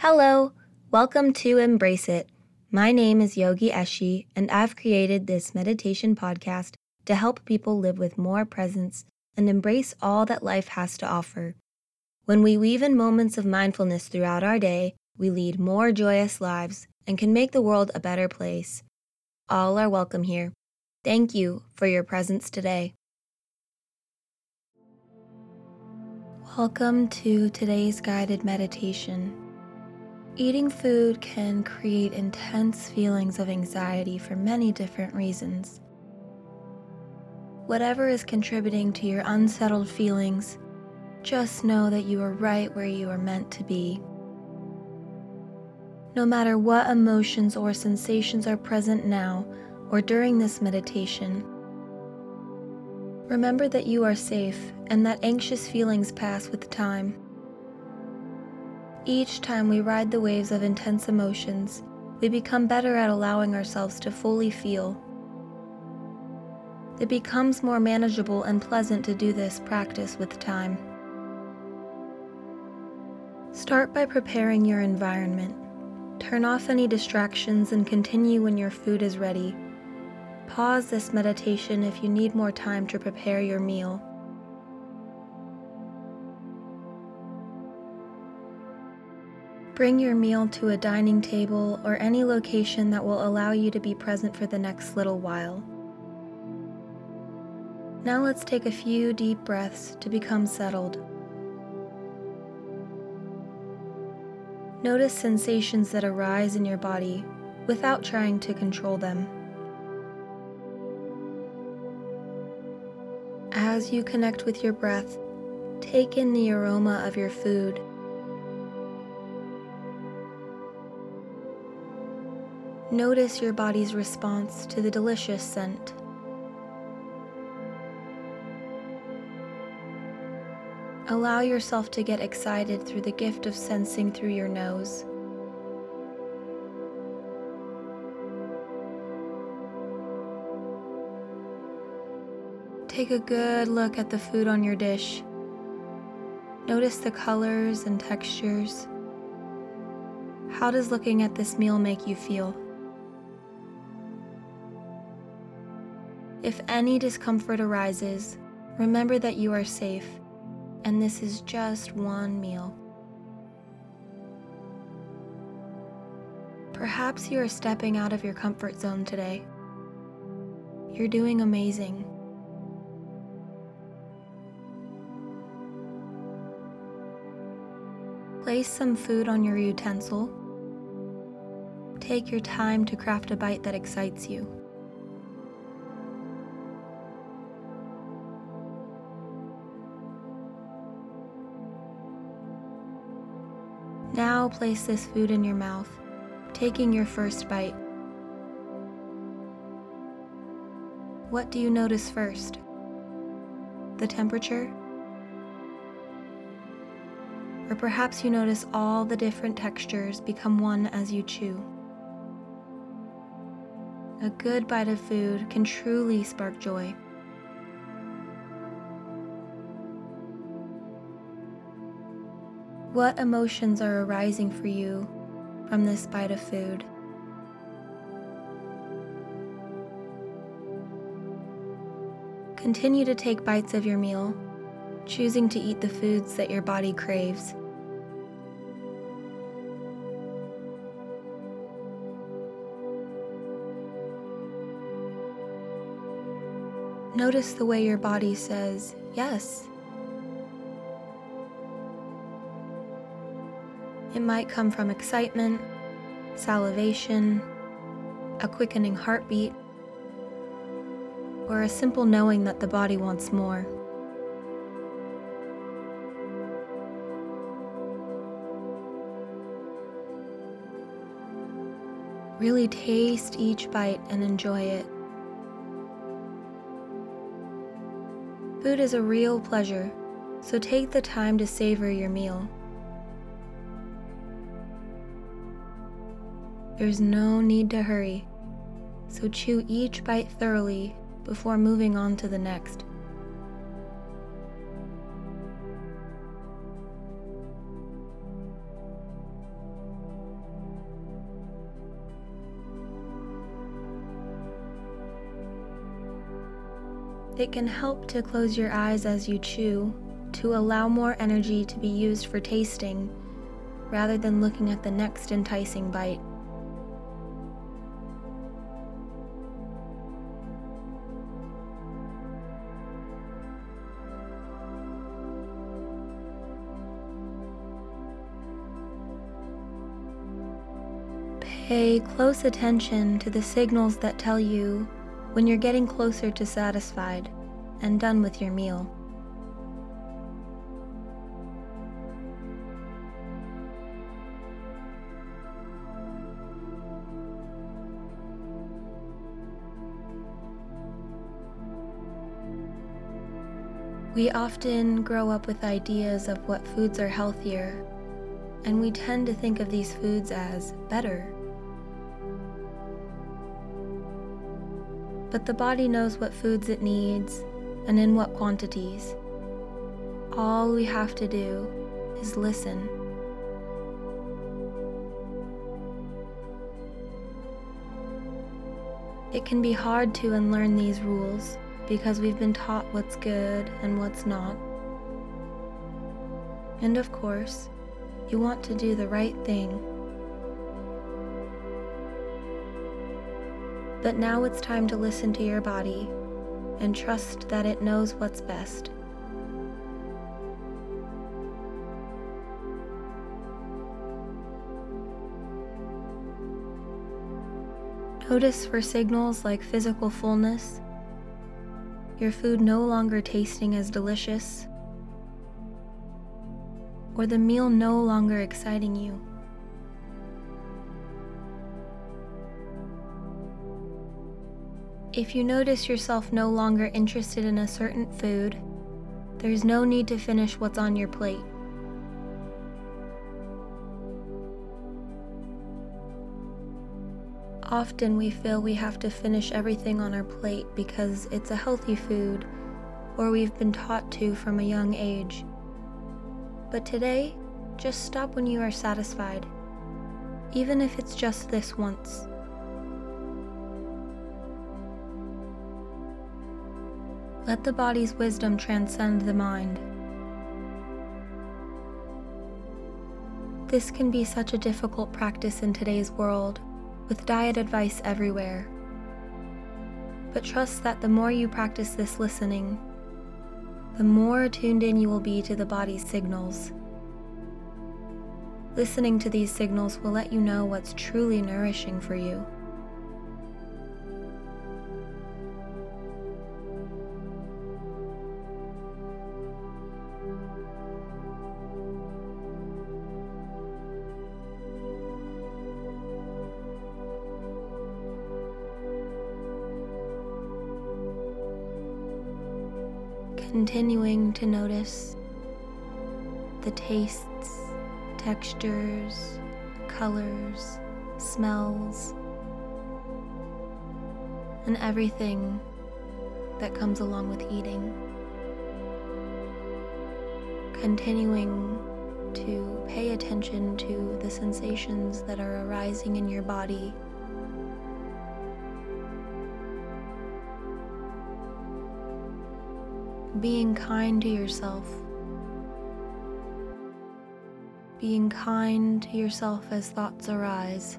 Hello, welcome to Embrace It. My name is Yogi Eshe, and I've created this meditation podcast to help people live with more presence and embrace all that life has to offer. When we weave in moments of mindfulness throughout our day, we lead more joyous lives and can make the world a better place. All are welcome here. Thank you for your presence today. Welcome to today's guided meditation. Eating food can create intense feelings of anxiety for many different reasons. Whatever is contributing to your unsettled feelings, just know that you are right where you are meant to be. No matter what emotions or sensations are present now or during this meditation, remember that you are safe and that anxious feelings pass with time. Each time we ride the waves of intense emotions, we become better at allowing ourselves to fully feel. It becomes more manageable and pleasant to do this practice with time. Start by preparing your environment. Turn off any distractions and continue when your food is ready. Pause this meditation if you need more time to prepare your meal. Bring your meal to a dining table or any location that will allow you to be present for the next little while. Now let's take a few deep breaths to become settled. Notice sensations that arise in your body without trying to control them. As you connect with your breath, take in the aroma of your food Notice your body's response to the delicious scent. Allow yourself to get excited through the gift of sensing through your nose. Take a good look at the food on your dish. Notice the colors and textures. How does looking at this meal make you feel? If any discomfort arises, remember that you are safe, and this is just one meal. Perhaps you are stepping out of your comfort zone today. You're doing amazing. Place some food on your utensil. Take your time to craft a bite that excites you. Now place this food in your mouth, taking your first bite. What do you notice first? The temperature? Or perhaps you notice all the different textures become one as you chew. A good bite of food can truly spark joy. What emotions are arising for you from this bite of food? Continue to take bites of your meal, choosing to eat the foods that your body craves. Notice the way your body says yes It might come from excitement, salivation, a quickening heartbeat, or a simple knowing that the body wants more. Really taste each bite and enjoy it. Food is a real pleasure, so take the time to savor your meal. There's no need to hurry, so chew each bite thoroughly before moving on to the next. It can help to close your eyes as you chew to allow more energy to be used for tasting rather than looking at the next enticing bite. Pay close attention to the signals that tell you when you're getting closer to satisfied and done with your meal. We often grow up with ideas of what foods are healthier, and we tend to think of these foods as better. But the body knows what foods it needs and in what quantities. All we have to do is listen. It can be hard to unlearn these rules because we've been taught what's good and what's not. And of course, you want to do the right thing. But now it's time to listen to your body and trust that it knows what's best. Notice for signals like physical fullness your food no longer tasting as delicious, or the meal no longer exciting you. If you notice yourself no longer interested in a certain food, there's no need to finish what's on your plate. Often we feel we have to finish everything on our plate because it's a healthy food or we've been taught to from a young age. But today, just stop when you are satisfied, even if it's just this once. Let the body's wisdom transcend the mind. This can be such a difficult practice in today's world with diet advice everywhere. But trust that the more you practice this listening, the more tuned in you will be to the body's signals. Listening to these signals will let you know what's truly nourishing for you. Continuing to notice the tastes, textures, colors, smells, and everything that comes along with eating. Continuing to pay attention to the sensations that are arising in your body being kind to yourself. Being kind to yourself as thoughts arise.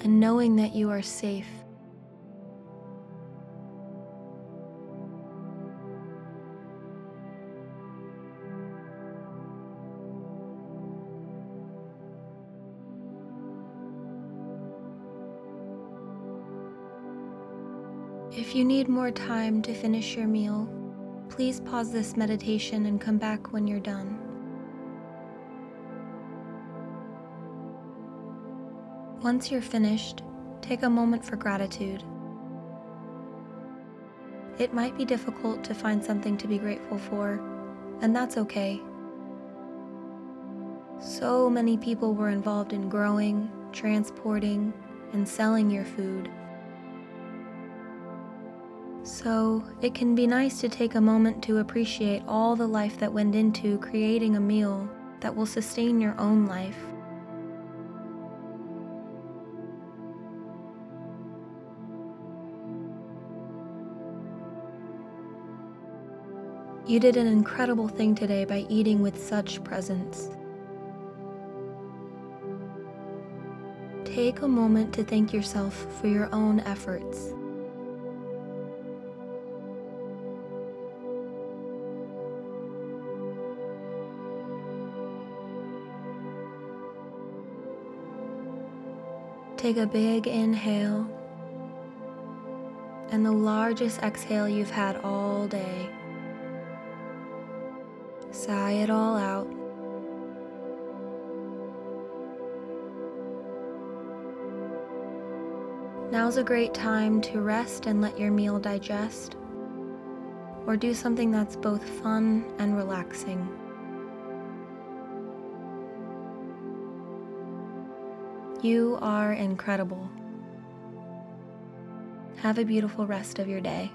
And knowing that you are safe. If you need more time to finish your meal, please pause this meditation and come back when you're done. Once you're finished, take a moment for gratitude. It might be difficult to find something to be grateful for, and that's okay. So many people were involved in growing, transporting, and selling your food so, it can be nice to take a moment to appreciate all the life that went into creating a meal that will sustain your own life. You did an incredible thing today by eating with such presence. Take a moment to thank yourself for your own efforts. Take a big inhale and the largest exhale you've had all day. Sigh it all out. Now's a great time to rest and let your meal digest, or do something that's both fun and relaxing. You are incredible. Have a beautiful rest of your day.